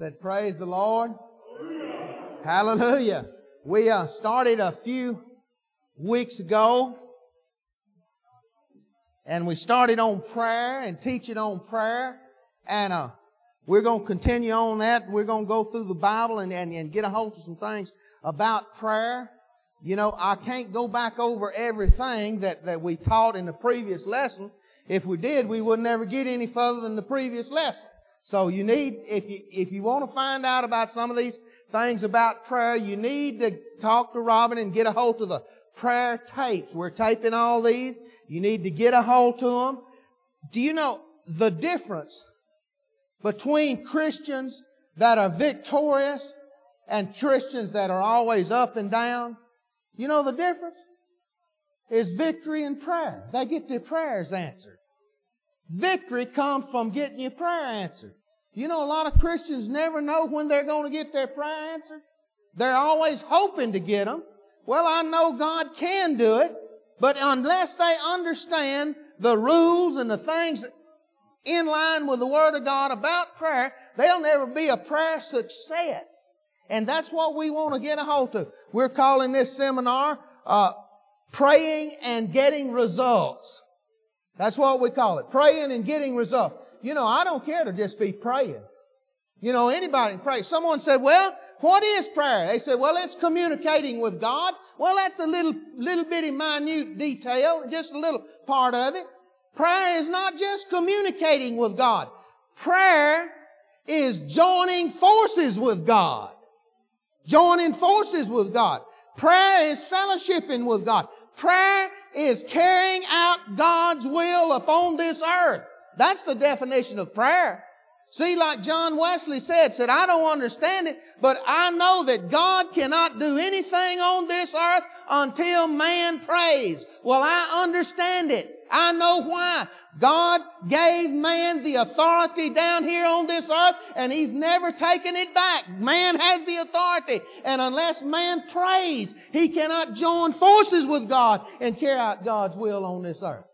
Said, praise the Lord. Hallelujah. We uh, started a few weeks ago and we started on prayer and teaching on prayer and uh, we're going to continue on that. We're going to go through the Bible and, and, and get a hold of some things about prayer. You know, I can't go back over everything that, that we taught in the previous lesson. If we did, we would never get any further than the previous lesson. So you need, if you, if you want to find out about some of these things about prayer, you need to talk to Robin and get a hold of the prayer tapes. We're taping all these. You need to get a hold to them. Do you know the difference between Christians that are victorious and Christians that are always up and down? You know the difference? Is victory in prayer. They get their prayers answered. Victory comes from getting your prayer answered. You know, a lot of Christians never know when they're going to get their prayer answered. They're always hoping to get them. Well, I know God can do it, but unless they understand the rules and the things in line with the Word of God about prayer, they'll never be a prayer success. And that's what we want to get a hold of. We're calling this seminar, uh, Praying and Getting Results. That's what we call it. Praying and getting results. You know, I don't care to just be praying. You know, anybody can pray. Someone said, well, what is prayer? They said, well, it's communicating with God. Well, that's a little, little bitty minute detail, just a little part of it. Prayer is not just communicating with God. Prayer is joining forces with God. Joining forces with God. Prayer is fellowshipping with God. Prayer is carrying out God's will upon this earth. That's the definition of prayer. See, like John Wesley said, said, I don't understand it, but I know that God cannot do anything on this earth until man prays. Well, I understand it. I know why. God gave man the authority down here on this earth and He's never taken it back. Man has the authority. And unless man prays, he cannot join forces with God and carry out God's will on this earth.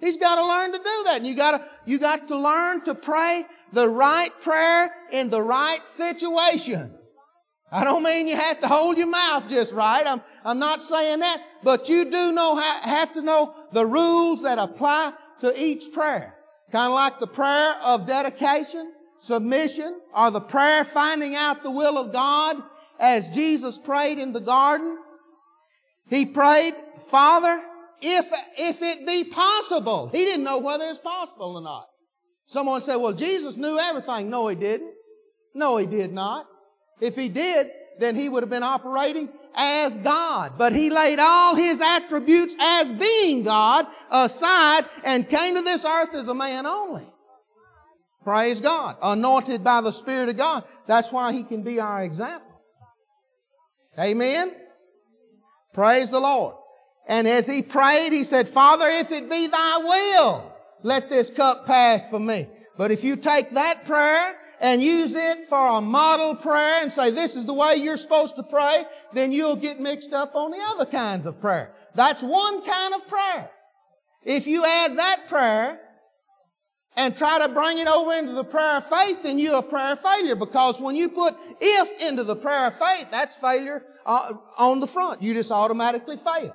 He's got to learn to do that. And you got to, you got to learn to pray the right prayer in the right situation. I don't mean you have to hold your mouth just right. I'm, I'm not saying that. But you do know, have to know the rules that apply to each prayer. Kind of like the prayer of dedication, submission, or the prayer finding out the will of God as Jesus prayed in the garden. He prayed, Father, if, if it be possible. He didn't know whether it's possible or not. Someone said, well, Jesus knew everything. No, he didn't. No, he did not. If he did, then he would have been operating as God. But he laid all his attributes as being God aside and came to this earth as a man only. Praise God. Anointed by the Spirit of God. That's why he can be our example. Amen. Praise the Lord. And as he prayed, he said, Father, if it be thy will, let this cup pass from me. But if you take that prayer and use it for a model prayer and say, this is the way you're supposed to pray, then you'll get mixed up on the other kinds of prayer. That's one kind of prayer. If you add that prayer and try to bring it over into the prayer of faith, then you're a prayer failure because when you put if into the prayer of faith, that's failure uh, on the front. You just automatically fail.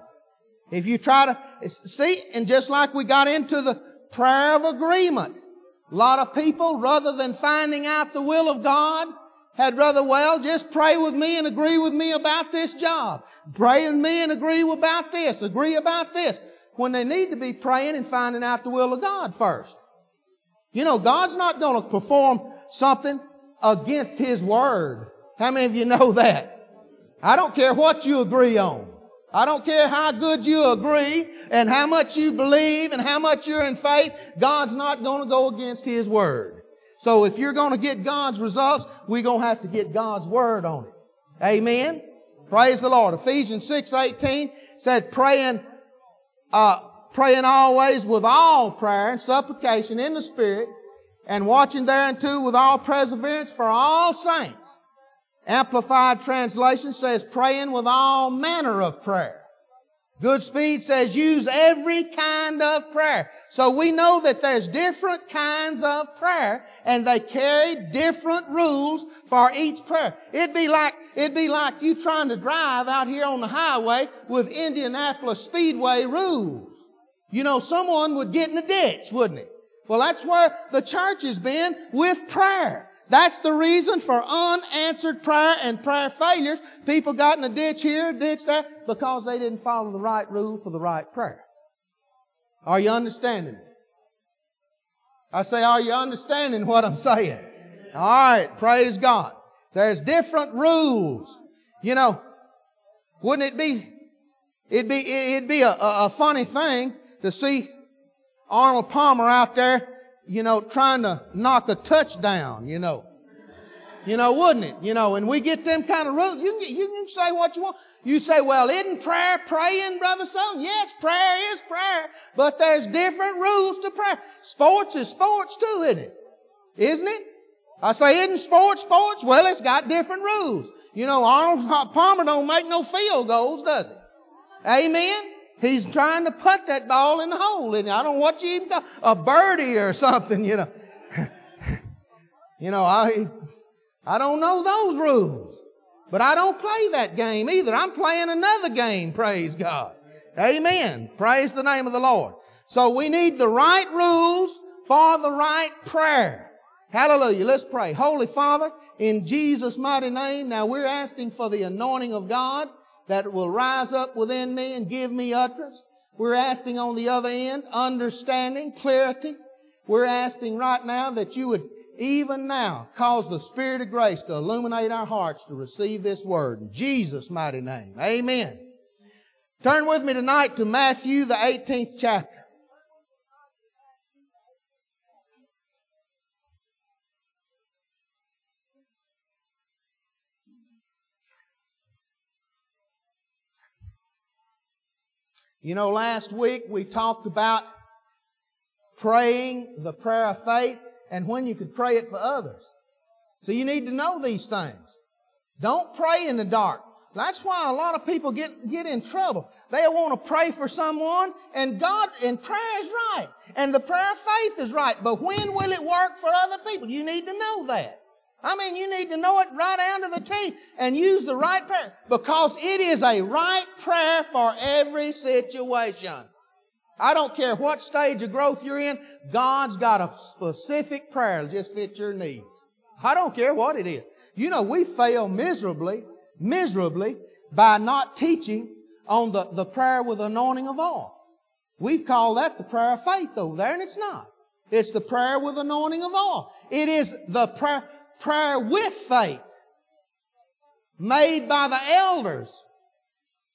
If you try to, see, and just like we got into the prayer of agreement, a lot of people, rather than finding out the will of God, had rather, well, just pray with me and agree with me about this job. Pray with me and agree about this. Agree about this. When they need to be praying and finding out the will of God first. You know, God's not going to perform something against His Word. How many of you know that? I don't care what you agree on. I don't care how good you agree and how much you believe and how much you're in faith, God's not going to go against His Word. So if you're going to get God's results, we're going to have to get God's Word on it. Amen? Praise the Lord. Ephesians 6.18 said praying, uh, praying always with all prayer and supplication in the Spirit and watching thereunto with all perseverance for all saints. Amplified translation says praying with all manner of prayer. Goodspeed says use every kind of prayer. So we know that there's different kinds of prayer and they carry different rules for each prayer. It'd be like, it'd be like you trying to drive out here on the highway with Indianapolis Speedway rules. You know, someone would get in the ditch, wouldn't it? Well, that's where the church has been with prayer. That's the reason for unanswered prayer and prayer failures. People got in a ditch here, a ditch there, because they didn't follow the right rule for the right prayer. Are you understanding me? I say, are you understanding what I'm saying? Alright, praise God. There's different rules. You know, wouldn't it be, it'd be, it'd be a, a, a funny thing to see Arnold Palmer out there you know, trying to knock a touchdown, you know. You know, wouldn't it? You know, and we get them kind of rules. You can, you can say what you want. You say, well, isn't prayer praying, Brother Son? Yes, prayer is prayer. But there's different rules to prayer. Sports is sports too, isn't it? Isn't it? I say, isn't sports sports? Well, it's got different rules. You know, Arnold Palmer don't make no field goals, does he? Amen? He's trying to put that ball in the hole, and I don't what you even a birdie or something, you know. you know, I I don't know those rules. But I don't play that game either. I'm playing another game, praise God. Amen. Praise the name of the Lord. So we need the right rules for the right prayer. Hallelujah. Let's pray. Holy Father, in Jesus' mighty name, now we're asking for the anointing of God that will rise up within me and give me utterance. We're asking on the other end understanding, clarity. We're asking right now that you would even now cause the Spirit of grace to illuminate our hearts to receive this word. In Jesus' mighty name. Amen. Turn with me tonight to Matthew, the 18th chapter. You know, last week we talked about praying the prayer of faith and when you could pray it for others. So you need to know these things. Don't pray in the dark. That's why a lot of people get, get in trouble. They want to pray for someone and God, and prayer is right. And the prayer of faith is right. But when will it work for other people? You need to know that. I mean, you need to know it right down to the T and use the right prayer because it is a right prayer for every situation. I don't care what stage of growth you're in, God's got a specific prayer that just fit your needs. I don't care what it is. You know, we fail miserably, miserably by not teaching on the, the prayer with anointing of oil. We call that the prayer of faith over there, and it's not. It's the prayer with anointing of oil. It is the prayer prayer with faith made by the elders.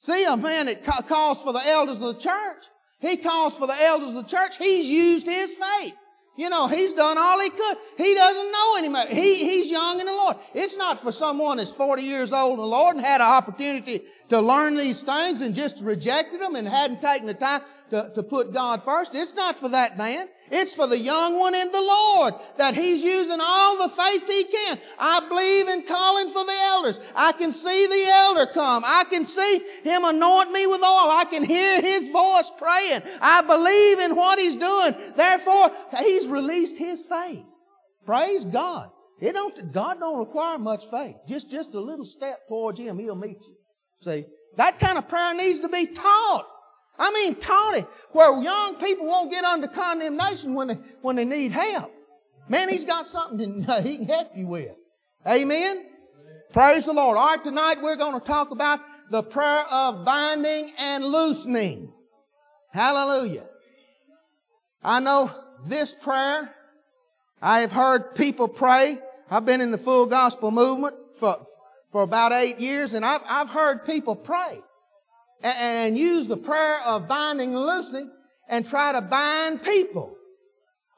See, a man that calls for the elders of the church, he calls for the elders of the church, he's used his faith. You know, he's done all he could. He doesn't know any better. He, he's young in the Lord. It's not for someone that's 40 years old in the Lord and had an opportunity to learn these things and just rejected them and hadn't taken the time to, to put God first. It's not for that man. It's for the young one in the Lord that he's using all the faith he can. I believe in calling for the elders. I can see the elder come. I can see him anoint me with oil. I can hear his voice praying. I believe in what he's doing. Therefore, he's released his faith. Praise God. It don't, God don't require much faith. Just, just a little step towards him, he'll meet you. See, that kind of prayer needs to be taught. I mean, it where young people won't get under condemnation when they, when they need help. Man, he's got something he can help you with. Amen? Praise the Lord. All right, tonight we're going to talk about the prayer of binding and loosening. Hallelujah. I know this prayer, I have heard people pray. I've been in the full gospel movement for, for about eight years, and I've, I've heard people pray and use the prayer of binding and loosening and try to bind people.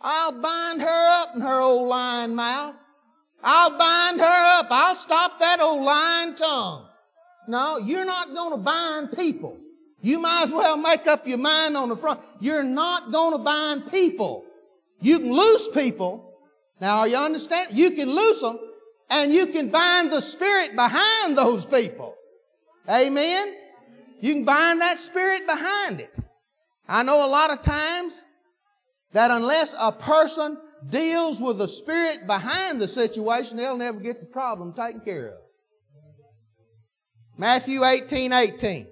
I'll bind her up in her old lying mouth. I'll bind her up. I'll stop that old lying tongue. No, you're not going to bind people. You might as well make up your mind on the front. You're not going to bind people. You can loose people. Now, are you understand? You can loose them and you can bind the spirit behind those people. Amen? You can bind that spirit behind it. I know a lot of times that unless a person deals with the spirit behind the situation, they'll never get the problem taken care of. Matthew 18, 18.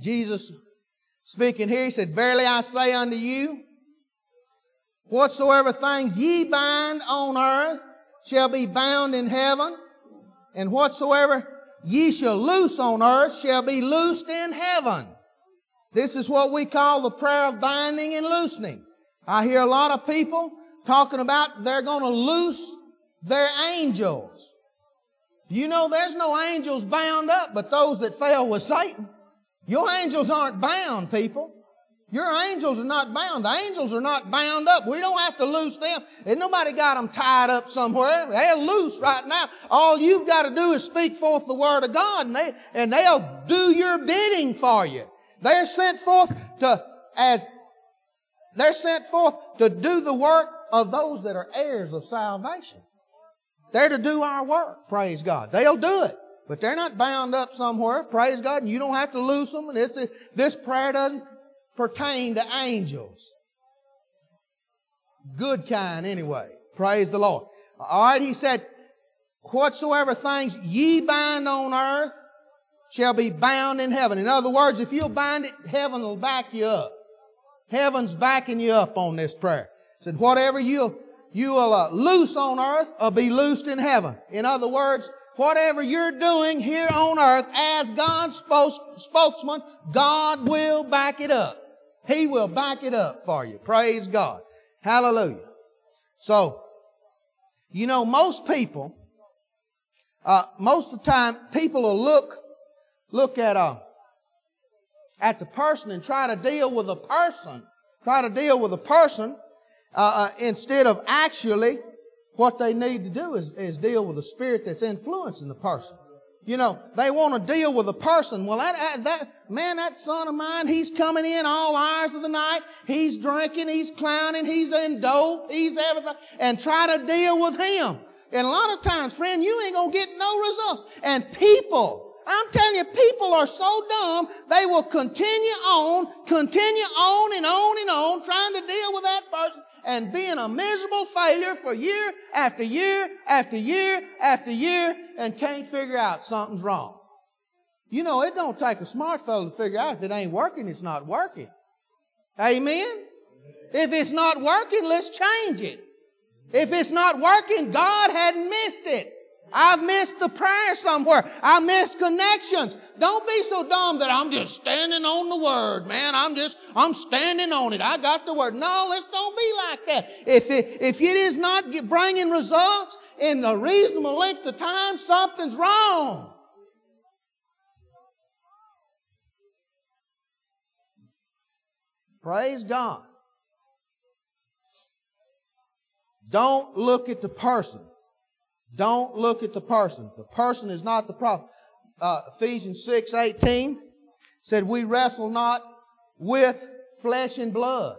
Jesus speaking here, he said, Verily I say unto you, whatsoever things ye bind on earth shall be bound in heaven, and whatsoever ye shall loose on earth shall be loosed in heaven. This is what we call the prayer of binding and loosening. I hear a lot of people talking about they're going to loose their angels. You know there's no angels bound up but those that fell with Satan. Your angels aren't bound, people. Your angels are not bound. The angels are not bound up. We don't have to loose them. And nobody got them tied up somewhere. They're loose right now. All you've got to do is speak forth the word of God and, they, and they'll do your bidding for you. They're sent forth to, as, they're sent forth to do the work of those that are heirs of salvation. They're to do our work, praise God. They'll do it. But they're not bound up somewhere, praise God, and you don't have to loose them. And this, this prayer doesn't pertain to angels. Good kind, anyway. Praise the Lord. All right, he said, Whatsoever things ye bind on earth shall be bound in heaven. In other words, if you'll bind it, heaven will back you up. Heaven's backing you up on this prayer. Said, whatever you'll, you'll uh, loose on earth will be loosed in heaven. In other words, whatever you're doing here on earth as God's spokesman, God will back it up. He will back it up for you. Praise God. Hallelujah. So, you know, most people, uh, most of the time, people will look look at a uh, at the person and try to deal with a person, try to deal with a person uh, uh, instead of actually what they need to do is, is deal with the spirit that's influencing the person. You know, they want to deal with a person. Well, that, that, man, that son of mine, he's coming in all hours of the night. He's drinking, he's clowning, he's in dope, he's everything, and try to deal with him. And a lot of times, friend, you ain't gonna get no results. And people I'm telling you, people are so dumb, they will continue on, continue on and on and on, trying to deal with that person and being a miserable failure for year after year after year after year and can't figure out something's wrong. You know, it don't take a smart fellow to figure out if it ain't working, it's not working. Amen? If it's not working, let's change it. If it's not working, God hadn't missed it. I've missed the prayer somewhere. I missed connections. Don't be so dumb that I'm just standing on the word, man. I'm just, I'm standing on it. I got the word. No, let's don't be like that. If it, if it is not bringing results in a reasonable length of time, something's wrong. Praise God. Don't look at the person. Don't look at the person. The person is not the problem. Uh, Ephesians 6 18 said, We wrestle not with flesh and blood,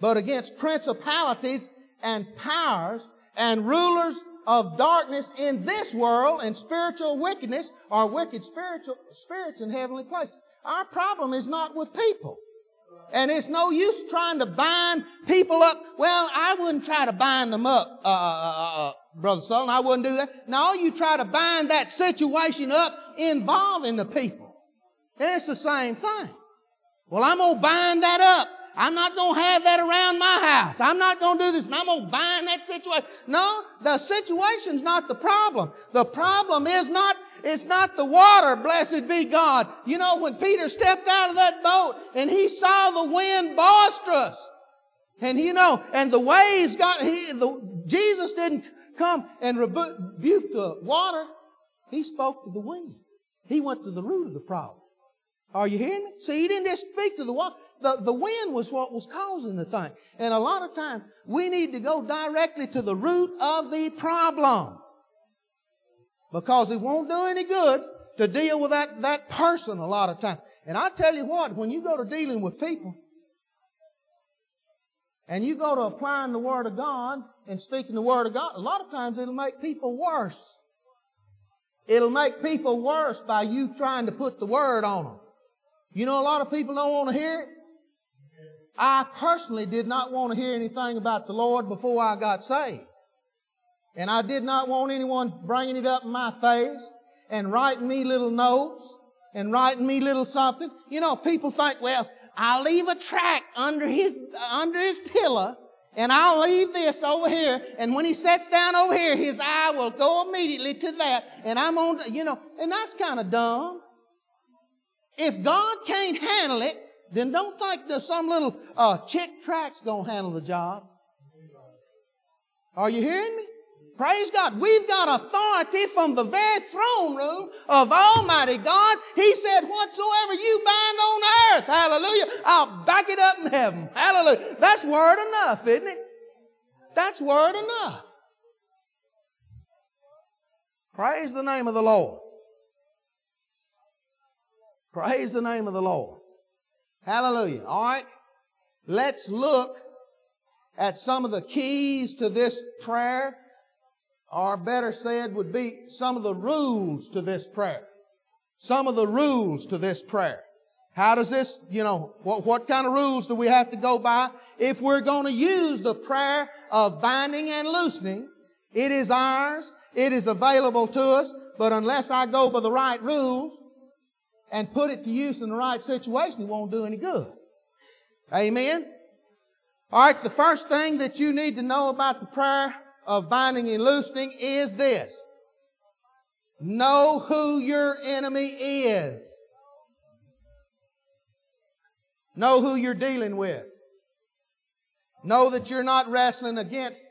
but against principalities and powers and rulers of darkness in this world and spiritual wickedness or wicked spiritual spirits in heavenly places. Our problem is not with people. And it's no use trying to bind people up. Well, I wouldn't try to bind them up, uh, uh, uh, uh Brother Sutherlin. I wouldn't do that. No, you try to bind that situation up involving the people. And it's the same thing. Well, I'm going to bind that up. I'm not going to have that around my house. I'm not going to do this. And I'm going to bind that situation. No, the situation's not the problem. The problem is not, it's not the water, blessed be God. You know, when Peter stepped out of that boat and he saw the wind boisterous, and you know, and the waves got, he, the, Jesus didn't come and rebuke the water, he spoke to the wind. He went to the root of the problem. Are you hearing me? See, he didn't just speak to the water. The, the wind was what was causing the thing. And a lot of times, we need to go directly to the root of the problem. Because it won't do any good to deal with that, that person a lot of times. And I tell you what, when you go to dealing with people, and you go to applying the Word of God and speaking the Word of God, a lot of times it'll make people worse. It'll make people worse by you trying to put the word on them. You know, a lot of people don't want to hear it. I personally did not want to hear anything about the Lord before I got saved. And I did not want anyone bringing it up in my face and writing me little notes and writing me little something. You know, people think, well, I'll leave a tract under his, under his pillow and I'll leave this over here. And when he sits down over here, his eye will go immediately to that. And I'm on, you know, and that's kind of dumb. If God can't handle it, then don't think that some little uh, Chick tract's gonna handle the job. Are you hearing me? Praise God. We've got authority from the very throne room of Almighty God. He said, whatsoever you bind on earth, hallelujah, I'll back it up in heaven. Hallelujah. That's word enough, isn't it? That's word enough. Praise the name of the Lord. Praise the name of the Lord. Hallelujah. All right. Let's look at some of the keys to this prayer, or better said, would be some of the rules to this prayer. Some of the rules to this prayer. How does this, you know, what, what kind of rules do we have to go by? If we're going to use the prayer of binding and loosening, it is ours, it is available to us, but unless I go by the right rules, and put it to use in the right situation, it won't do any good. Amen? Alright, the first thing that you need to know about the prayer of binding and loosening is this. Know who your enemy is. Know who you're dealing with. Know that you're not wrestling against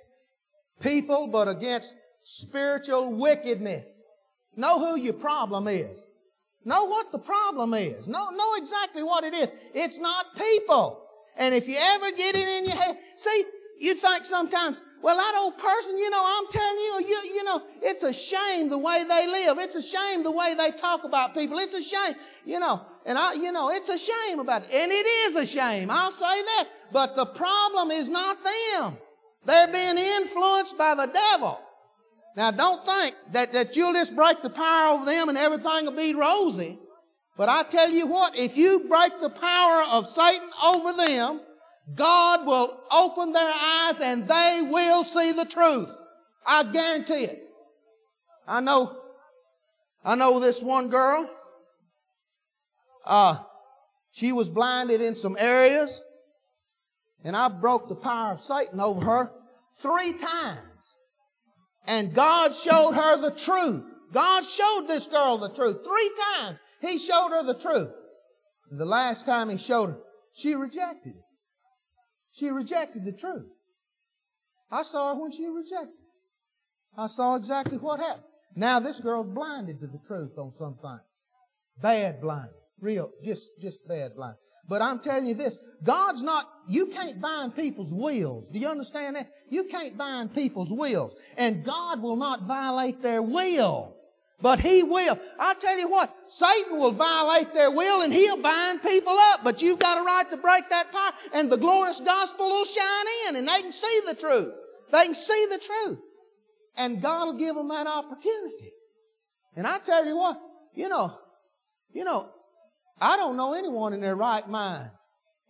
people, but against spiritual wickedness. Know who your problem is. Know what the problem is. Know, know exactly what it is. It's not people. And if you ever get it in your head, see, you think sometimes, well, that old person, you know, I'm telling you, you, you know, it's a shame the way they live. It's a shame the way they talk about people. It's a shame, you know, and I, you know, it's a shame about it. And it is a shame. I'll say that. But the problem is not them. They're being influenced by the devil. Now don't think that, that you'll just break the power over them and everything will be rosy. But I tell you what, if you break the power of Satan over them, God will open their eyes and they will see the truth. I guarantee it. I know, I know this one girl. Uh, she was blinded in some areas and I broke the power of Satan over her three times. And God showed her the truth. God showed this girl the truth. Three times He showed her the truth. And the last time He showed her, she rejected it. She rejected the truth. I saw her when she rejected. I saw exactly what happened. Now this girl's blinded to the truth on some things. Bad blind. Real, just, just bad blind. But I'm telling you this, God's not, you can't bind people's wills. Do you understand that? You can't bind people's wills. And God will not violate their will. But He will. I tell you what, Satan will violate their will and he'll bind people up. But you've got a right to break that power and the glorious gospel will shine in and they can see the truth. They can see the truth. And God will give them that opportunity. And I tell you what, you know, you know, I don't know anyone in their right mind,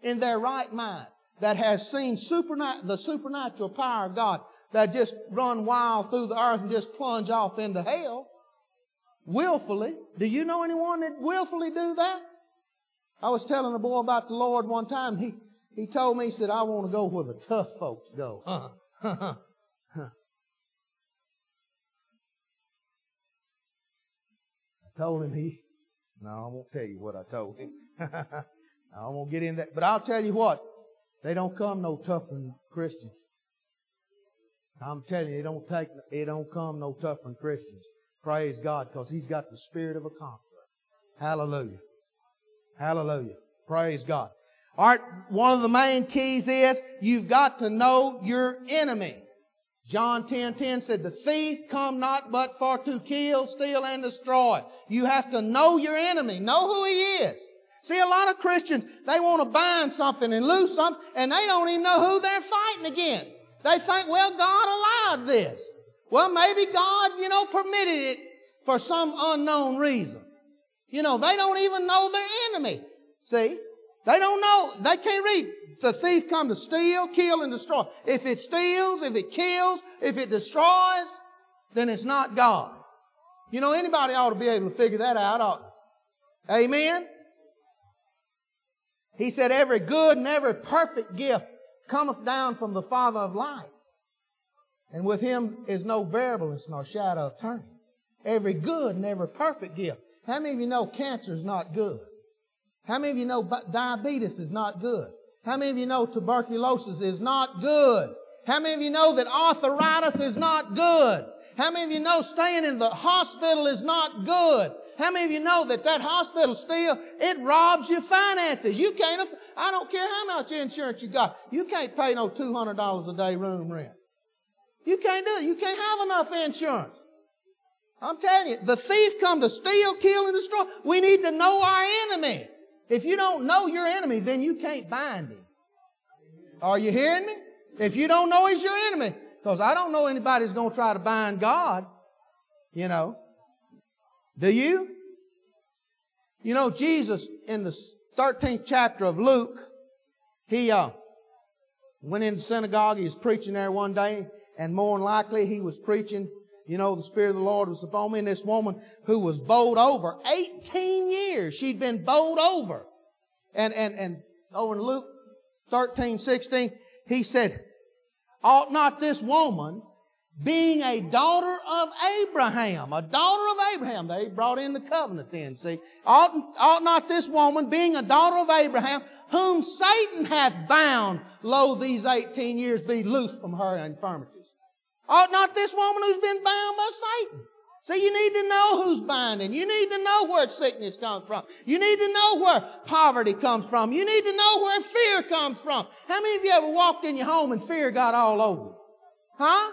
in their right mind, that has seen supernat- the supernatural power of God that just run wild through the earth and just plunge off into hell willfully. Do you know anyone that willfully do that? I was telling a boy about the Lord one time. He, he told me, he said, I want to go where the tough folks go. Huh? Huh? Huh? I told him he, no, I won't tell you what I told him. I won't get in that. But I'll tell you what. They don't come no tougher than Christians. I'm telling you, it don't take, it don't come no tougher than Christians. Praise God, because He's got the spirit of a conqueror. Hallelujah. Hallelujah. Praise God. Alright, one of the main keys is you've got to know your enemy. John 10, 10 said, the thief come not but for to kill, steal, and destroy. You have to know your enemy. Know who he is. See, a lot of Christians, they want to bind something and lose something, and they don't even know who they're fighting against. They think, well, God allowed this. Well, maybe God, you know, permitted it for some unknown reason. You know, they don't even know their enemy. See? They don't know. They can't read. The thief come to steal, kill, and destroy. If it steals, if it kills, if it destroys, then it's not God. You know, anybody ought to be able to figure that out. Amen? He said, every good and every perfect gift cometh down from the Father of lights. And with him is no variableness nor shadow of turning. Every good and every perfect gift. How many of you know cancer is not good? How many of you know diabetes is not good? How many of you know tuberculosis is not good? How many of you know that arthritis is not good? How many of you know staying in the hospital is not good? How many of you know that that hospital still, it robs your finances? You can't, I don't care how much insurance you got, you can't pay no $200 a day room rent. You can't do it. You can't have enough insurance. I'm telling you, the thief come to steal, kill, and destroy. We need to know our enemy. If you don't know your enemy, then you can't bind him. Are you hearing me? If you don't know he's your enemy, because I don't know anybody's going to try to bind God, you know. Do you? You know, Jesus in the 13th chapter of Luke, he uh, went into synagogue. He was preaching there one day, and more than likely he was preaching. You know, the Spirit of the Lord was upon me, and this woman who was bowled over 18 years, she'd been bowled over. And and and over in Luke 13, 16, he said, Ought not this woman, being a daughter of Abraham, a daughter of Abraham, they brought in the covenant then, see, ought, ought not this woman, being a daughter of Abraham, whom Satan hath bound, lo, these 18 years be loosed from her infirmities? Ought not this woman who's been bound by Satan? See, you need to know who's binding. You need to know where sickness comes from. You need to know where poverty comes from. You need to know where fear comes from. How many of you ever walked in your home and fear got all over? Huh?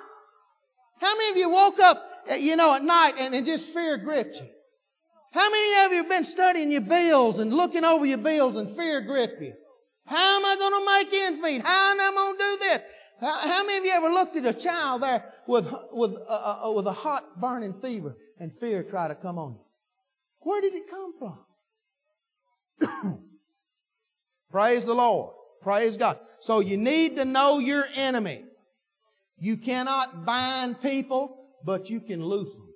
How many of you woke up, eh, you know, at night and, and just fear gripped you? How many of you have been studying your bills and looking over your bills and fear gripped you? How am I going to make ends meet? How am I going to do this? How, how, many of you ever looked at a child there with, with, uh, uh, uh with a hot burning fever and fear try to come on you? Where did it come from? Praise the Lord. Praise God. So you need to know your enemy. You cannot bind people, but you can loose them.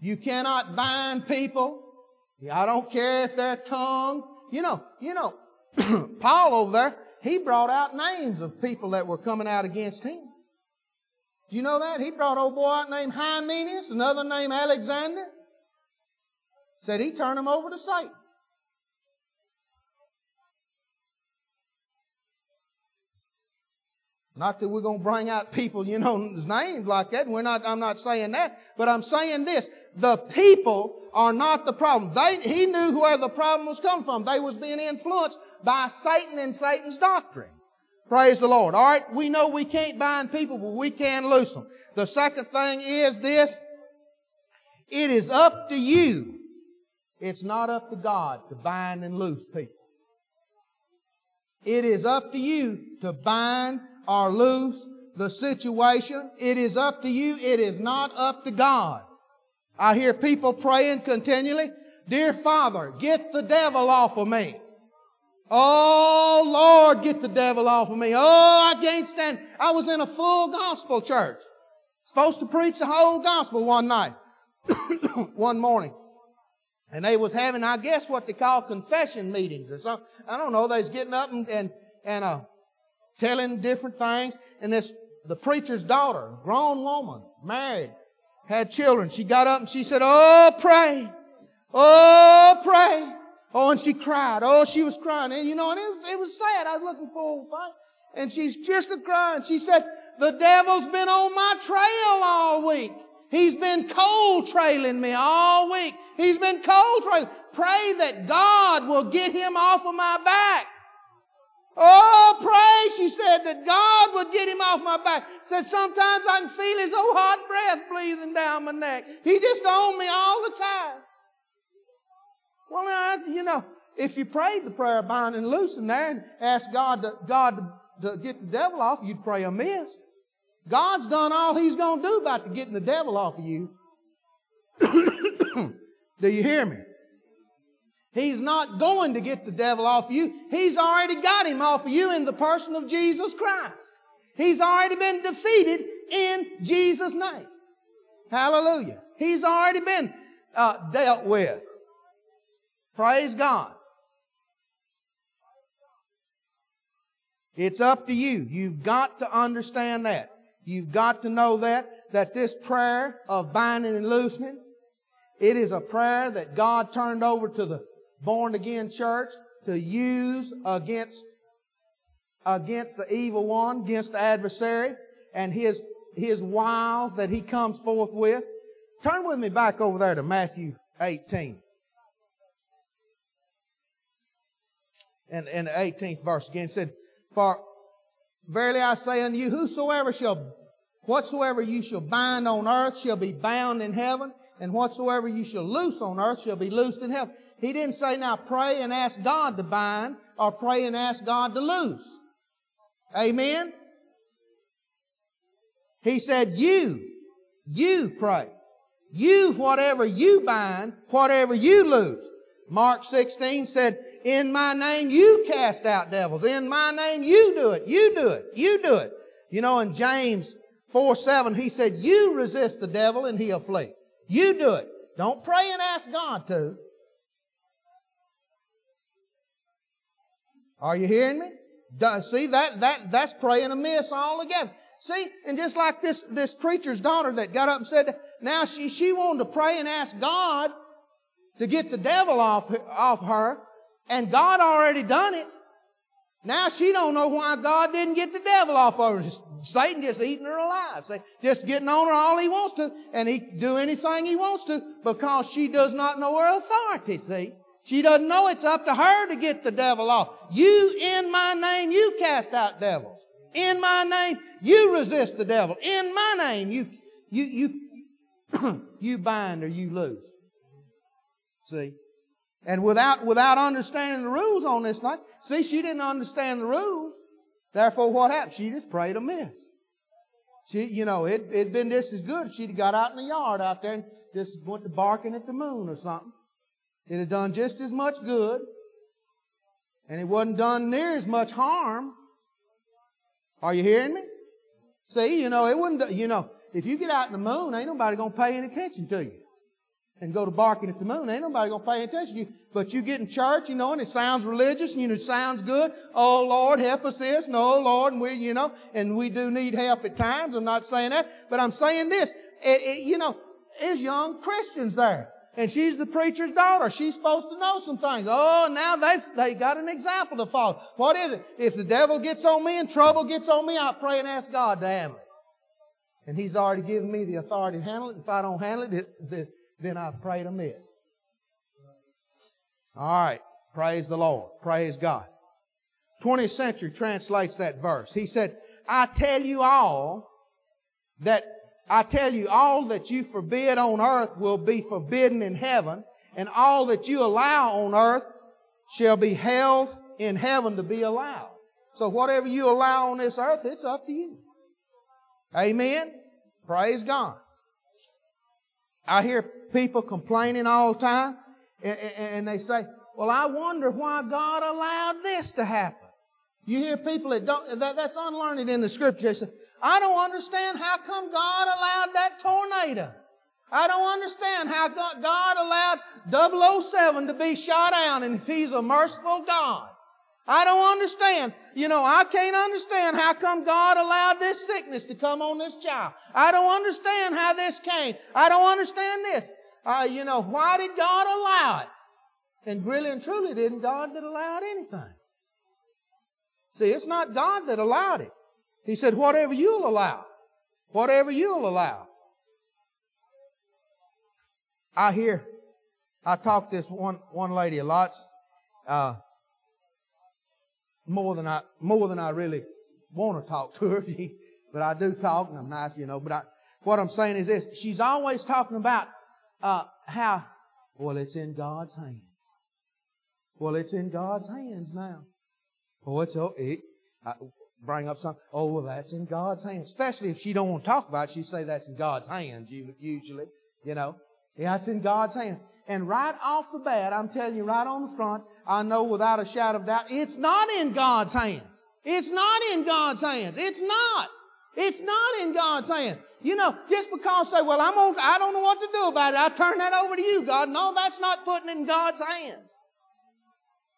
You cannot bind people. I don't care if they're tongue. You know, you know, Paul over there, he brought out names of people that were coming out against him. Do you know that? He brought old boy out named Hymenaeus, another named Alexander. Said he turned him over to Satan. Not that we're going to bring out people, you know, names like that. We're not, I'm not saying that. But I'm saying this. The people are not the problem. They, he knew where the problem was coming from. They was being influenced by Satan and Satan's doctrine. Praise the Lord. All right, we know we can't bind people, but we can loose them. The second thing is this. It is up to you. It's not up to God to bind and loose people. It is up to you to bind or loose the situation. It is up to you. It is not up to God. I hear people praying continually, Dear Father, get the devil off of me. Oh Lord, get the devil off of me. Oh, I can't stand. I was in a full gospel church. Supposed to preach the whole gospel one night, one morning. And they was having, I guess, what they call confession meetings or something. I don't know. They was getting up and, and, and, uh, telling different things. And this, the preacher's daughter, grown woman, married, had children. She got up and she said, Oh, pray. Oh, pray. Oh, and she cried. Oh, she was crying. And you know, and it was, it was sad. I was looking for a fight. And she's just a crying. She said, the devil's been on my trail all week. He's been cold trailing me all week. He's been cold trailing. Pray that God will get him off of my back. Oh, pray, she said, that God get him off my back. Said, sometimes I can feel his old hot breath breathing down my neck. He just on me all the time. Well, now, you know, if you prayed the prayer of bind and loosing there and asked God to, God to, to get the devil off, you'd pray amiss. God's done all He's going to do about getting the devil off of you. Do you hear me? He's not going to get the devil off you. He's already got him off of you in the person of Jesus Christ. He's already been defeated in Jesus' name. Hallelujah. He's already been uh, dealt with. Praise God. It's up to you. You've got to understand that. You've got to know that, that this prayer of binding and loosening, it is a prayer that God turned over to the born again church to use against, against the evil one, against the adversary, and his, his wiles that he comes forth with. Turn with me back over there to Matthew 18. And, and the 18th verse again said, For verily I say unto you, whosoever shall, whatsoever you shall bind on earth shall be bound in heaven, and whatsoever you shall loose on earth shall be loosed in heaven. He didn't say now pray and ask God to bind or pray and ask God to loose. Amen? He said you, you pray. You, whatever you bind, whatever you loose. Mark 16 said, in my name you cast out devils. In my name you do it. You do it. You do it. You know, in James 4 7, he said, You resist the devil and he'll flee. You do it. Don't pray and ask God to. Are you hearing me? See, that, that, that's praying amiss altogether. See, and just like this, this preacher's daughter that got up and said, now she, she wanted to pray and ask God to get the devil off, off her, and God already done it. Now she don't know why God didn't get the devil off of her. Satan just eating her alive. Just getting on her all he wants to, and he do anything he wants to because she does not know her authority, see. She doesn't know it's up to her to get the devil off. You, in my name, you cast out devils. In my name, you resist the devil. In my name, you, you, you, you bind or you loose. See? And without, without understanding the rules on this thing, see, she didn't understand the rules. Therefore, what happened? She just prayed amiss. She, you know, it, it'd been just as good if she'd got out in the yard out there and just went to barking at the moon or something. It'd have done just as much good. And it wasn't done near as much harm. Are you hearing me? See, you know, it wouldn't, you know, if you get out in the moon, ain't nobody gonna pay any attention to you. And go to barking at the moon, ain't nobody gonna pay attention to you. But you get in church, you know, and it sounds religious, and you know, it sounds good. Oh Lord, help us this. No, oh, Lord, and we, you know, and we do need help at times. I'm not saying that, but I'm saying this. It, it, you know, there's young Christians there and she's the preacher's daughter. She's supposed to know some things. Oh, now they've, they got an example to follow. What is it? If the devil gets on me and trouble gets on me, I pray and ask God to handle it. And He's already given me the authority to handle it. If I don't handle it, it then I've prayed amiss. All right. Praise the Lord. Praise God. 20th century translates that verse. He said, I tell you all that I tell you, all that you forbid on earth will be forbidden in heaven, and all that you allow on earth shall be held in heaven to be allowed. So whatever you allow on this earth, it's up to you. Amen? Praise God. I hear people complaining all the time, and they say, well, I wonder why God allowed this to happen. You hear people that don't, that, that's unlearned in the scripture. They say, I don't understand how come God allowed that tornado. I don't understand how God allowed 007 to be shot down and if He's a merciful God. I don't understand. You know, I can't understand how come God allowed this sickness to come on this child. I don't understand how this came. I don't understand this. Uh, you know, why did God allow it? And really and truly, didn't God that allowed anything? See, it's not God that allowed it. He said, whatever you'll allow. Whatever you'll allow. I hear, I talk this one, one lady a lot, uh, more than I, more than I really want to talk to her, but I do talk and I'm nice, you know, but I, what I'm saying is this, she's always talking about, uh, how, well, it's in God's hands. Well, it's in God's hands now. Oh, it's, oh, it, I, bring up something. Oh, well, that's in God's hands. Especially if she don't want to talk about it, she say that's in God's hands. Usually, you know. Yeah, it's in God's hands. And right off the bat, I'm telling you right on the front, I know without a shadow of doubt, it's not in God's hands. It's not in God's hands. It's not. It's not in God's hands. You know, just because say, well, I'm on, I don't know what to do about it. I turn that over to you, God. No, that's not putting in God's hands.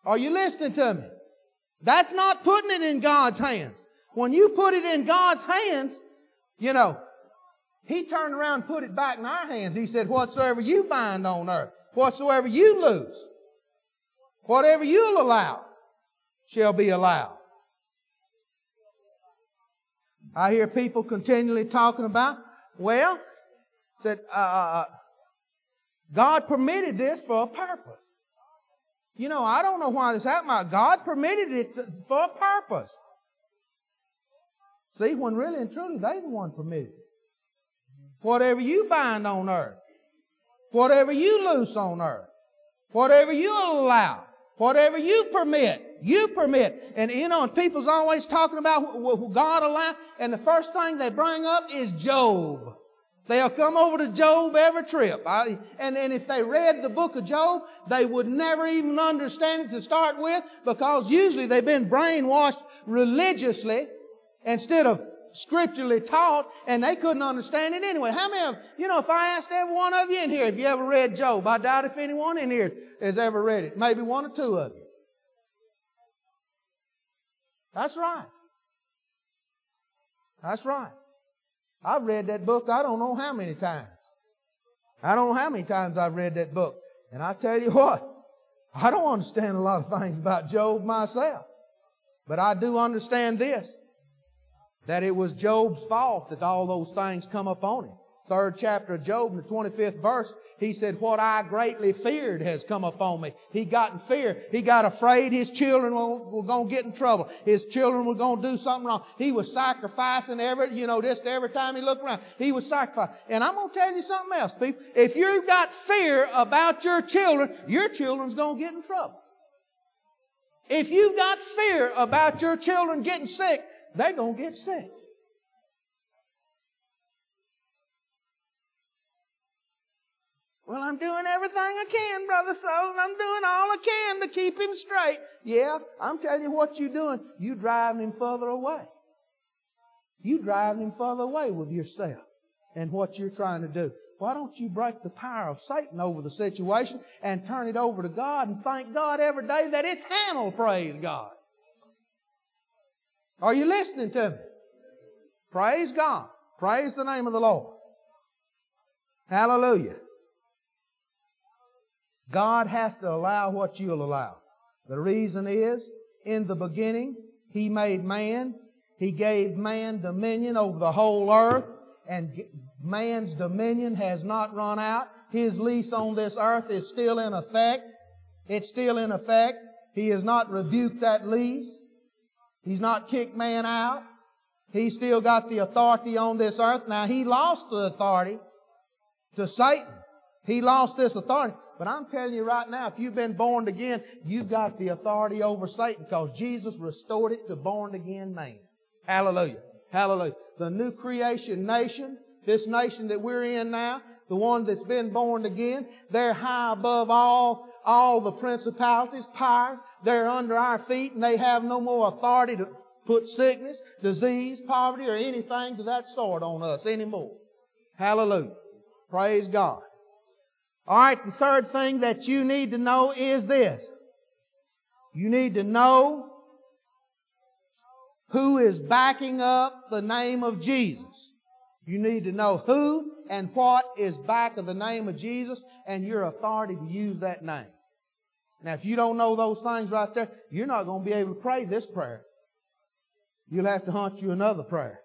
Are you listening to me? That's not putting it in God's hands. When you put it in God's hands, you know, He turned around and put it back in our hands. He said, whatsoever you bind on earth, whatsoever you lose, whatever you'll allow, shall be allowed. I hear people continually talking about, well, said, uh, uh, uh, God permitted this for a purpose. You know, I don't know why this happened. God permitted it to, for a purpose. See, when really and truly they the one permitted it. Whatever you bind on earth, whatever you loose on earth, whatever you allow, whatever you permit, you permit. And you know, and people's always talking about what God allowed, and the first thing they bring up is Job. They'll come over to Job every trip. I, and, and if they read the book of Job, they would never even understand it to start with because usually they've been brainwashed religiously instead of scripturally taught and they couldn't understand it anyway. How many of, you know, if I asked every one of you in here if you ever read Job, I doubt if anyone in here has ever read it. Maybe one or two of you. That's right. That's right. I've read that book I don't know how many times. I don't know how many times I've read that book. And I tell you what, I don't understand a lot of things about Job myself. But I do understand this that it was Job's fault that all those things come upon him. Third chapter of Job, in the 25th verse, he said, What I greatly feared has come upon me. He got in fear. He got afraid his children were, going to get in trouble. His children were going to do something wrong. He was sacrificing every, you know, just every time he looked around. He was sacrificing. And I'm going to tell you something else, people. If you've got fear about your children, your children's going to get in trouble. If you've got fear about your children getting sick, they're going to get sick. Well, I'm doing everything I can, Brother Soul. I'm doing all I can to keep him straight. Yeah, I'm telling you what you're doing. You're driving him further away. You're driving him further away with yourself and what you're trying to do. Why don't you break the power of Satan over the situation and turn it over to God and thank God every day that it's handled, praise God. Are you listening to me? Praise God. Praise the name of the Lord. Hallelujah. God has to allow what you'll allow. The reason is, in the beginning, He made man. He gave man dominion over the whole earth, and man's dominion has not run out. His lease on this earth is still in effect. It's still in effect. He has not rebuked that lease. He's not kicked man out. He's still got the authority on this earth. Now, he lost the authority to Satan. He lost this authority. But I'm telling you right now, if you've been born again, you've got the authority over Satan because Jesus restored it to born again man. Hallelujah. Hallelujah. The new creation nation, this nation that we're in now, the one that's been born again, they're high above all, all the principalities, power. They're under our feet and they have no more authority to put sickness, disease, poverty, or anything to that sort on us anymore. Hallelujah. Praise God. All right, the third thing that you need to know is this. You need to know who is backing up the name of Jesus. You need to know who and what is back of the name of Jesus and your authority to use that name. Now, if you don't know those things right there, you're not going to be able to pray this prayer. You'll have to hunt you another prayer.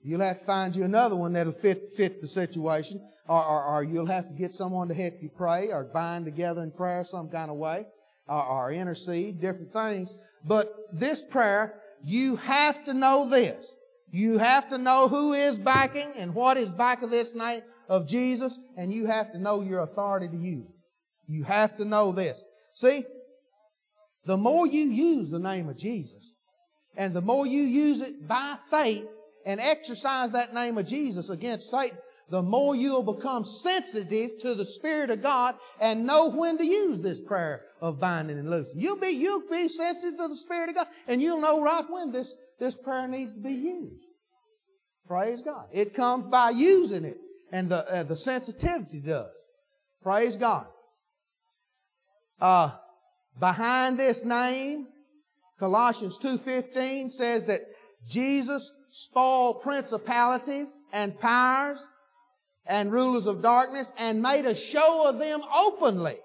You'll have to find you another one that'll fit, fit the situation or, or, or, you'll have to get someone to help you pray or bind together in prayer some kind of way or, or intercede, different things. But this prayer, you have to know this. You have to know who is backing and what is back of this name of Jesus, and you have to know your authority to use. You have to know this. See, the more you use the name of Jesus, and the more you use it by faith and exercise that name of Jesus against Satan, the more you'll become sensitive to the Spirit of God and know when to use this prayer of binding and loosing. You'll be, you'll be sensitive to the Spirit of God and you'll know right when this, this prayer needs to be used. Praise God. It comes by using it and the, uh, the sensitivity does. Praise God. Uh, behind this name, Colossians 2.15 says that Jesus spoiled principalities and powers and rulers of darkness and made a show of them openly.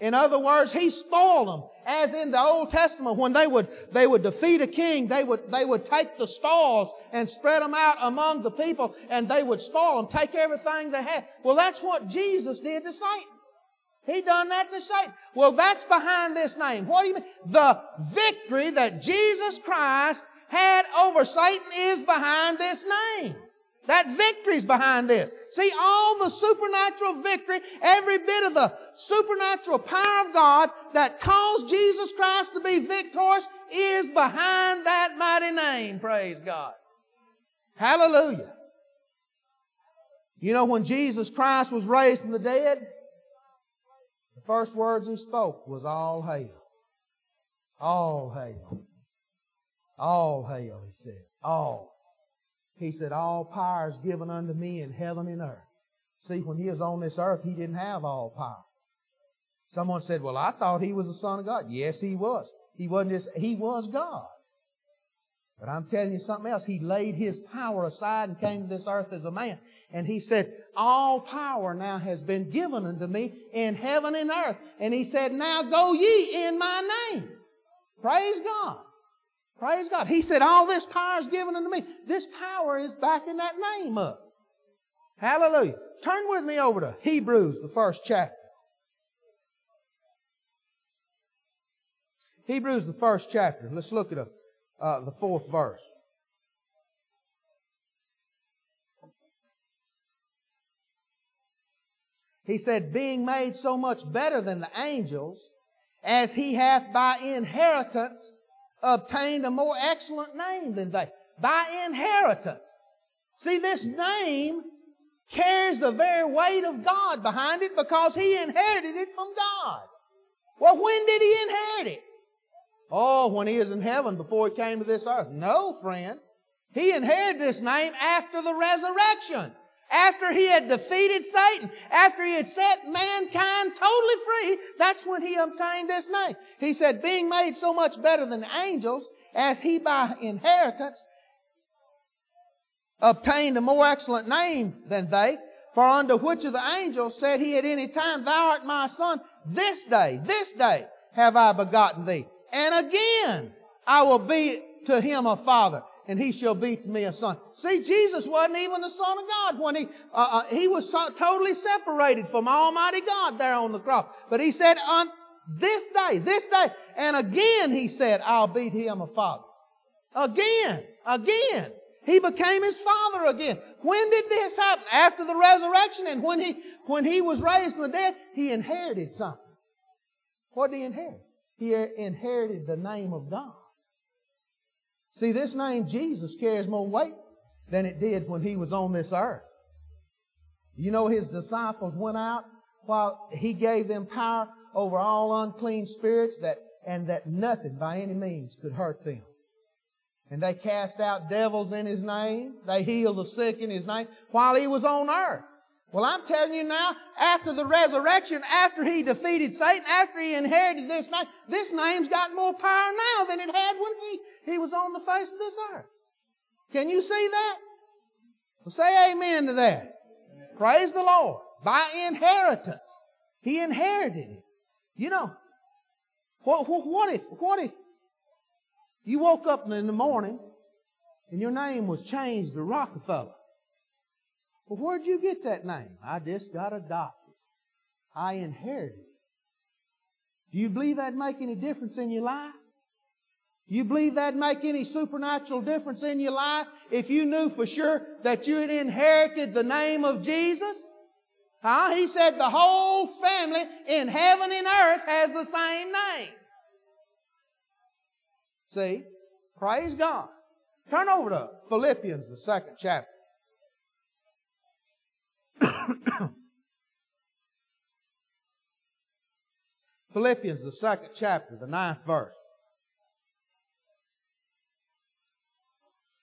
In other words, he spoiled them. As in the Old Testament, when they would, they would defeat a king, they would, they would take the spoils and spread them out among the people and they would spoil them, take everything they had. Well, that's what Jesus did to Satan. He done that to Satan. Well, that's behind this name. What do you mean? The victory that Jesus Christ had over Satan is behind this name. That victory's behind this. See, all the supernatural victory, every bit of the supernatural power of God that caused Jesus Christ to be victorious is behind that mighty name. Praise God. Hallelujah. You know, when Jesus Christ was raised from the dead, the first words he spoke was all hail. All hail. All hail, he said. All. He said, All power is given unto me in heaven and earth. See, when he was on this earth, he didn't have all power. Someone said, Well, I thought he was the Son of God. Yes, he was. He wasn't just, he was God. But I'm telling you something else. He laid his power aside and came to this earth as a man. And he said, All power now has been given unto me in heaven and earth. And he said, Now go ye in my name. Praise God. Praise God. He said, All this power is given unto me. This power is backing that name up. Hallelujah. Turn with me over to Hebrews, the first chapter. Hebrews, the first chapter. Let's look at uh, the fourth verse. He said, being made so much better than the angels, as he hath by inheritance obtained a more excellent name than they. By inheritance. See, this name carries the very weight of God behind it because he inherited it from God. Well, when did he inherit it? Oh, when he was in heaven before he came to this earth. No, friend. He inherited this name after the resurrection. After he had defeated Satan, after he had set mankind totally free, that's when he obtained this name. He said, being made so much better than angels, as he by inheritance obtained a more excellent name than they, for unto which of the angels said he at any time, Thou art my son, this day, this day have I begotten thee. And again I will be to him a father, and he shall be to me a son. See, Jesus wasn't even the Son of God when he, uh, uh, he was so, totally separated from Almighty God there on the cross. But he said, on this day, this day, and again he said, I'll be to him a father. Again, again. He became his father again. When did this happen? After the resurrection and when he, when he was raised from the dead, he inherited something. What did he inherit? He inherited the name of God. See, this name Jesus carries more weight than it did when he was on this earth. You know, his disciples went out while he gave them power over all unclean spirits that, and that nothing by any means could hurt them. And they cast out devils in his name. They healed the sick in his name while he was on earth. Well, I'm telling you now, after the resurrection, after he defeated Satan, after he inherited this name, this name's got more power now than it had when he, he was on the face of this earth. Can you see that? Well, say amen to that. Praise the Lord. By inheritance. He inherited it. You know, what, what, what if, what if you woke up in the morning and your name was changed to Rockefeller? Well, where'd you get that name? I just got adopted. I inherited. Do you believe that'd make any difference in your life? Do You believe that'd make any supernatural difference in your life if you knew for sure that you had inherited the name of Jesus? Huh? He said the whole family in heaven and earth has the same name. See? Praise God. Turn over to Philippians, the second chapter. Philippians, the second chapter, the ninth verse.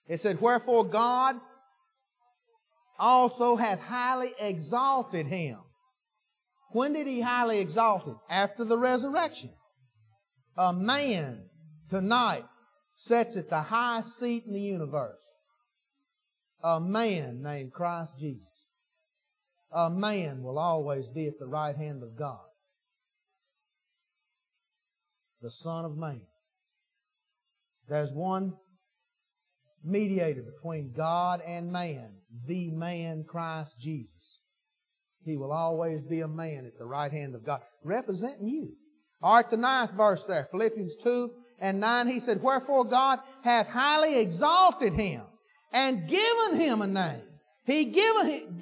It said, Wherefore God also hath highly exalted him. When did he highly exalt him? After the resurrection. A man tonight sits at the highest seat in the universe. A man named Christ Jesus. A man will always be at the right hand of God. The Son of Man. There's one mediator between God and man, the man Christ Jesus. He will always be a man at the right hand of God, representing you. All right, the ninth verse there, Philippians 2 and 9, he said, Wherefore God hath highly exalted him and given him a name. He given,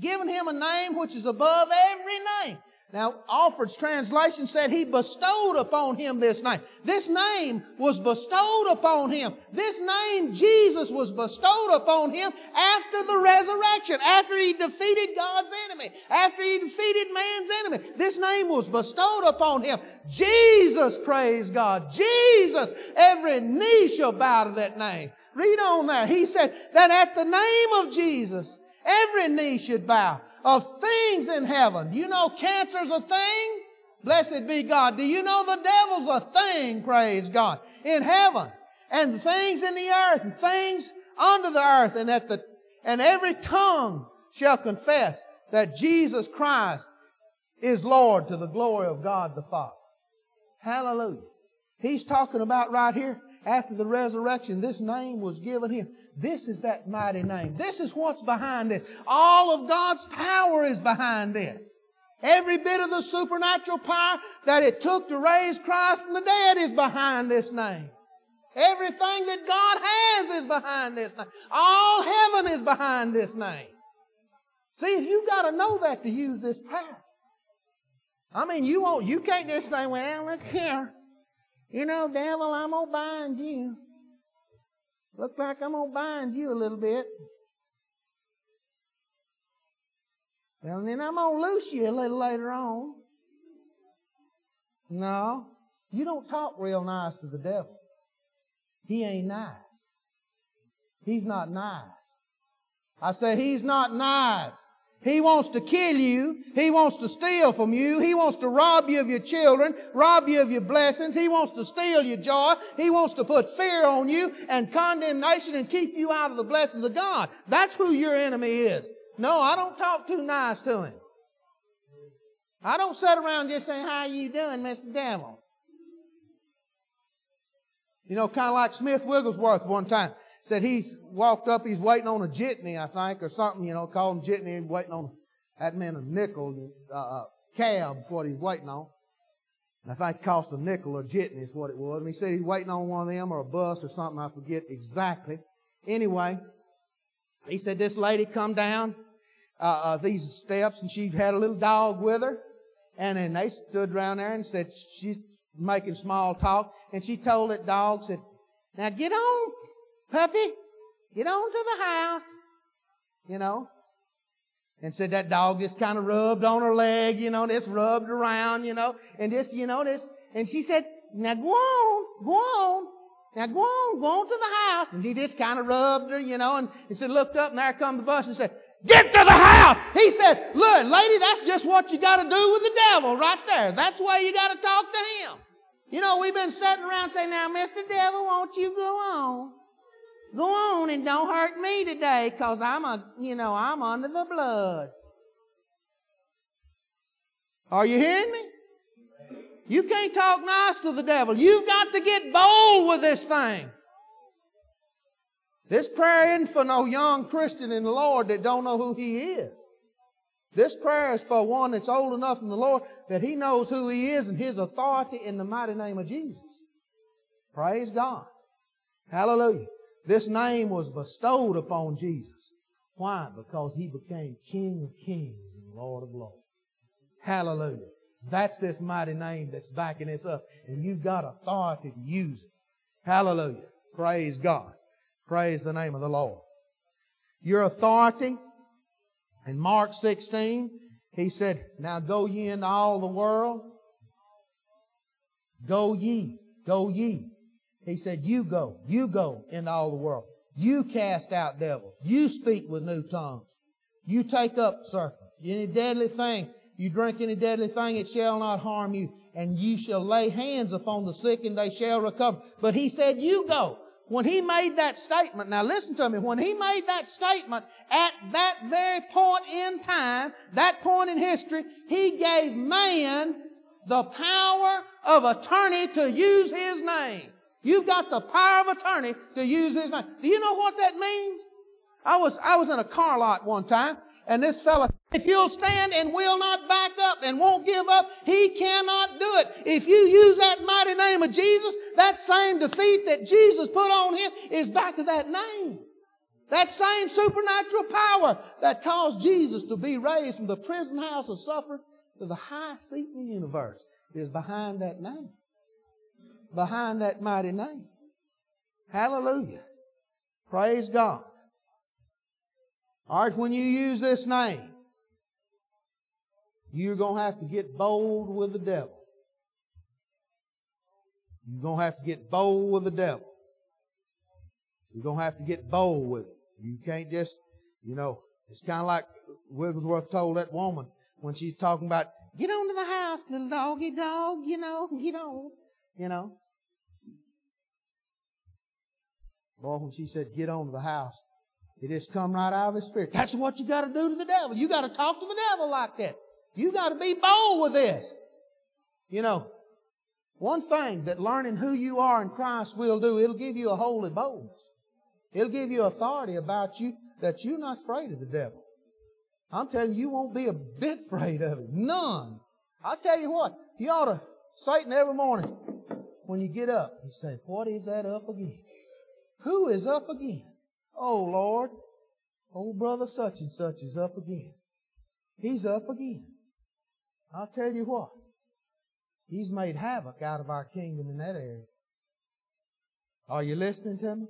given him a name which is above every name now, Alfred's translation said he bestowed upon him this name. This name was bestowed upon him. This name, Jesus, was bestowed upon him after the resurrection, after he defeated God's enemy, after he defeated man's enemy. This name was bestowed upon him. Jesus, praise God. Jesus, every knee shall bow to that name. Read on there. He said that at the name of Jesus, every knee should bow of things in heaven. Do you know cancer's a thing? Blessed be God. Do you know the devil's a thing, praise God, in heaven? And things in the earth and things under the earth and at the, and every tongue shall confess that Jesus Christ is Lord to the glory of God the Father. Hallelujah. He's talking about right here after the resurrection, this name was given him. This is that mighty name. This is what's behind this. All of God's power is behind this. Every bit of the supernatural power that it took to raise Christ from the dead is behind this name. Everything that God has is behind this name. All heaven is behind this name. See, you got to know that to use this power. I mean, you won't. You can't just say, "Well, look here, you know, devil, I'm gonna bind you." Look like I'm going to bind you a little bit. Well, then I'm going to loose you a little later on. No, you don't talk real nice to the devil. He ain't nice. He's not nice. I say he's not nice. He wants to kill you. He wants to steal from you. He wants to rob you of your children, rob you of your blessings. He wants to steal your joy. He wants to put fear on you and condemnation and keep you out of the blessings of God. That's who your enemy is. No, I don't talk too nice to him. I don't sit around just saying, how are you doing, Mr. Devil? You know, kind of like Smith Wigglesworth one time said he walked up, he's waiting on a jitney, I think, or something, you know, called him jitney, waiting on, that meant a nickel, uh, uh cab, what he's waiting on. And I think it cost a nickel or jitney is what it was. And he said he's waiting on one of them or a bus or something, I forget exactly. Anyway, he said this lady come down, uh, uh, these steps and she had a little dog with her. And then they stood around there and said she's making small talk. And she told that dog, said, now get on, puppy, get on to the house. You know. And said that dog just kind of rubbed on her leg, you know, just rubbed around, you know, and just, you know, this, and she said, now go on, go on. Now go on, go on to the house. And he just kind of rubbed her, you know, and he said, looked up and there come the bus and said, get to the house. He said, look, lady, that's just what you got to do with the devil right there. That's why you got to talk to him. You know, we've been sitting around saying, now, Mr. Devil, won't you go on? Go on and don't hurt me today because I'm a, you know, I'm under the blood. Are you hearing me? You can't talk nice to the devil. You've got to get bold with this thing. This prayer isn't for no young Christian in the Lord that don't know who He is. This prayer is for one that's old enough in the Lord that he knows who He is and His authority in the mighty name of Jesus. Praise God. Hallelujah. This name was bestowed upon Jesus. Why? Because he became King of kings and Lord of lords. Hallelujah. That's this mighty name that's backing this up. And you've got authority to use it. Hallelujah. Praise God. Praise the name of the Lord. Your authority In Mark 16, he said, Now go ye into all the world. Go ye, go ye. He said, You go, you go into all the world. You cast out devils. You speak with new tongues. You take up serpents. Any deadly thing, you drink any deadly thing, it shall not harm you. And you shall lay hands upon the sick and they shall recover. But he said, You go. When he made that statement, now listen to me, when he made that statement at that very point in time, that point in history, he gave man the power of attorney to use his name. You've got the power of attorney to use his name. Do you know what that means? I was, I was in a car lot one time, and this fella, if you'll stand and will not back up and won't give up, he cannot do it. If you use that mighty name of Jesus, that same defeat that Jesus put on him is back of that name. That same supernatural power that caused Jesus to be raised from the prison house of suffering to the highest seat in the universe is behind that name behind that mighty name. Hallelujah. Praise God. All right, when you use this name, you're going to have to get bold with the devil. You're going to have to get bold with the devil. You're going to have to get bold with it. You can't just, you know, it's kind of like Wigglesworth told that woman when she's talking about, get on to the house, little doggy dog, you know, get on, you know. Boy, when she said, get on to the house, it just come right out of his spirit. That's what you got to do to the devil. You got to talk to the devil like that. You got to be bold with this. You know, one thing that learning who you are in Christ will do, it'll give you a holy boldness. It'll give you authority about you that you're not afraid of the devil. I'm telling you, you won't be a bit afraid of it. None. I'll tell you what, you ought to, Satan every morning, when you get up, you say, what is that up again? Who is up again? Oh, Lord, old brother such and such is up again. He's up again. I'll tell you what, he's made havoc out of our kingdom in that area. Are you listening to me?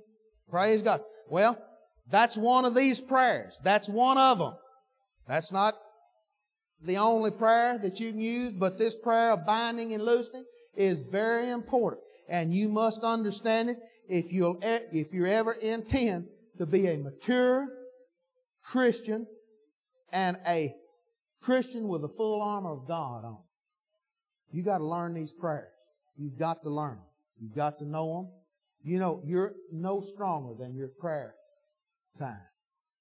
Praise God. Well, that's one of these prayers. That's one of them. That's not the only prayer that you can use, but this prayer of binding and loosening is very important. And you must understand it if you'll if you ever intend to be a mature Christian and a Christian with the full armor of God on. You got to learn these prayers. You've got to learn them. You've got to know them. You know, you're no stronger than your prayer time.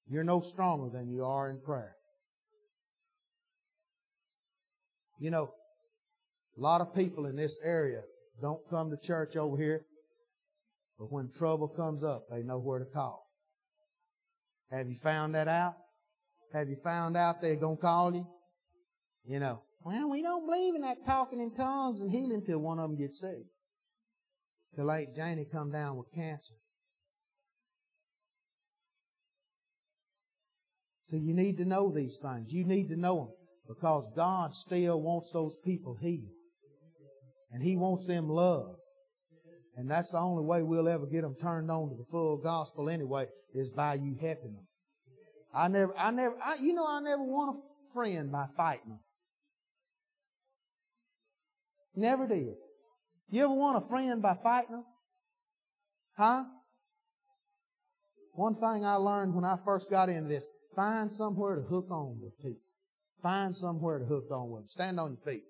You're no stronger than you are in prayer. You know, a lot of people in this area don't come to church over here but when trouble comes up, they know where to call. Have you found that out? Have you found out they're going to call you? You know, well, we don't believe in that talking in tongues and healing till one of them gets sick. Till late Janie come down with cancer. So you need to know these things. You need to know them because God still wants those people healed. And He wants them loved. And that's the only way we'll ever get them turned on to the full gospel anyway, is by you helping them. I never, I never, I, you know, I never won a friend by fighting them. Never did. You ever want a friend by fighting them? Huh? One thing I learned when I first got into this, find somewhere to hook on with people. Find somewhere to hook on with them. Stand on your feet.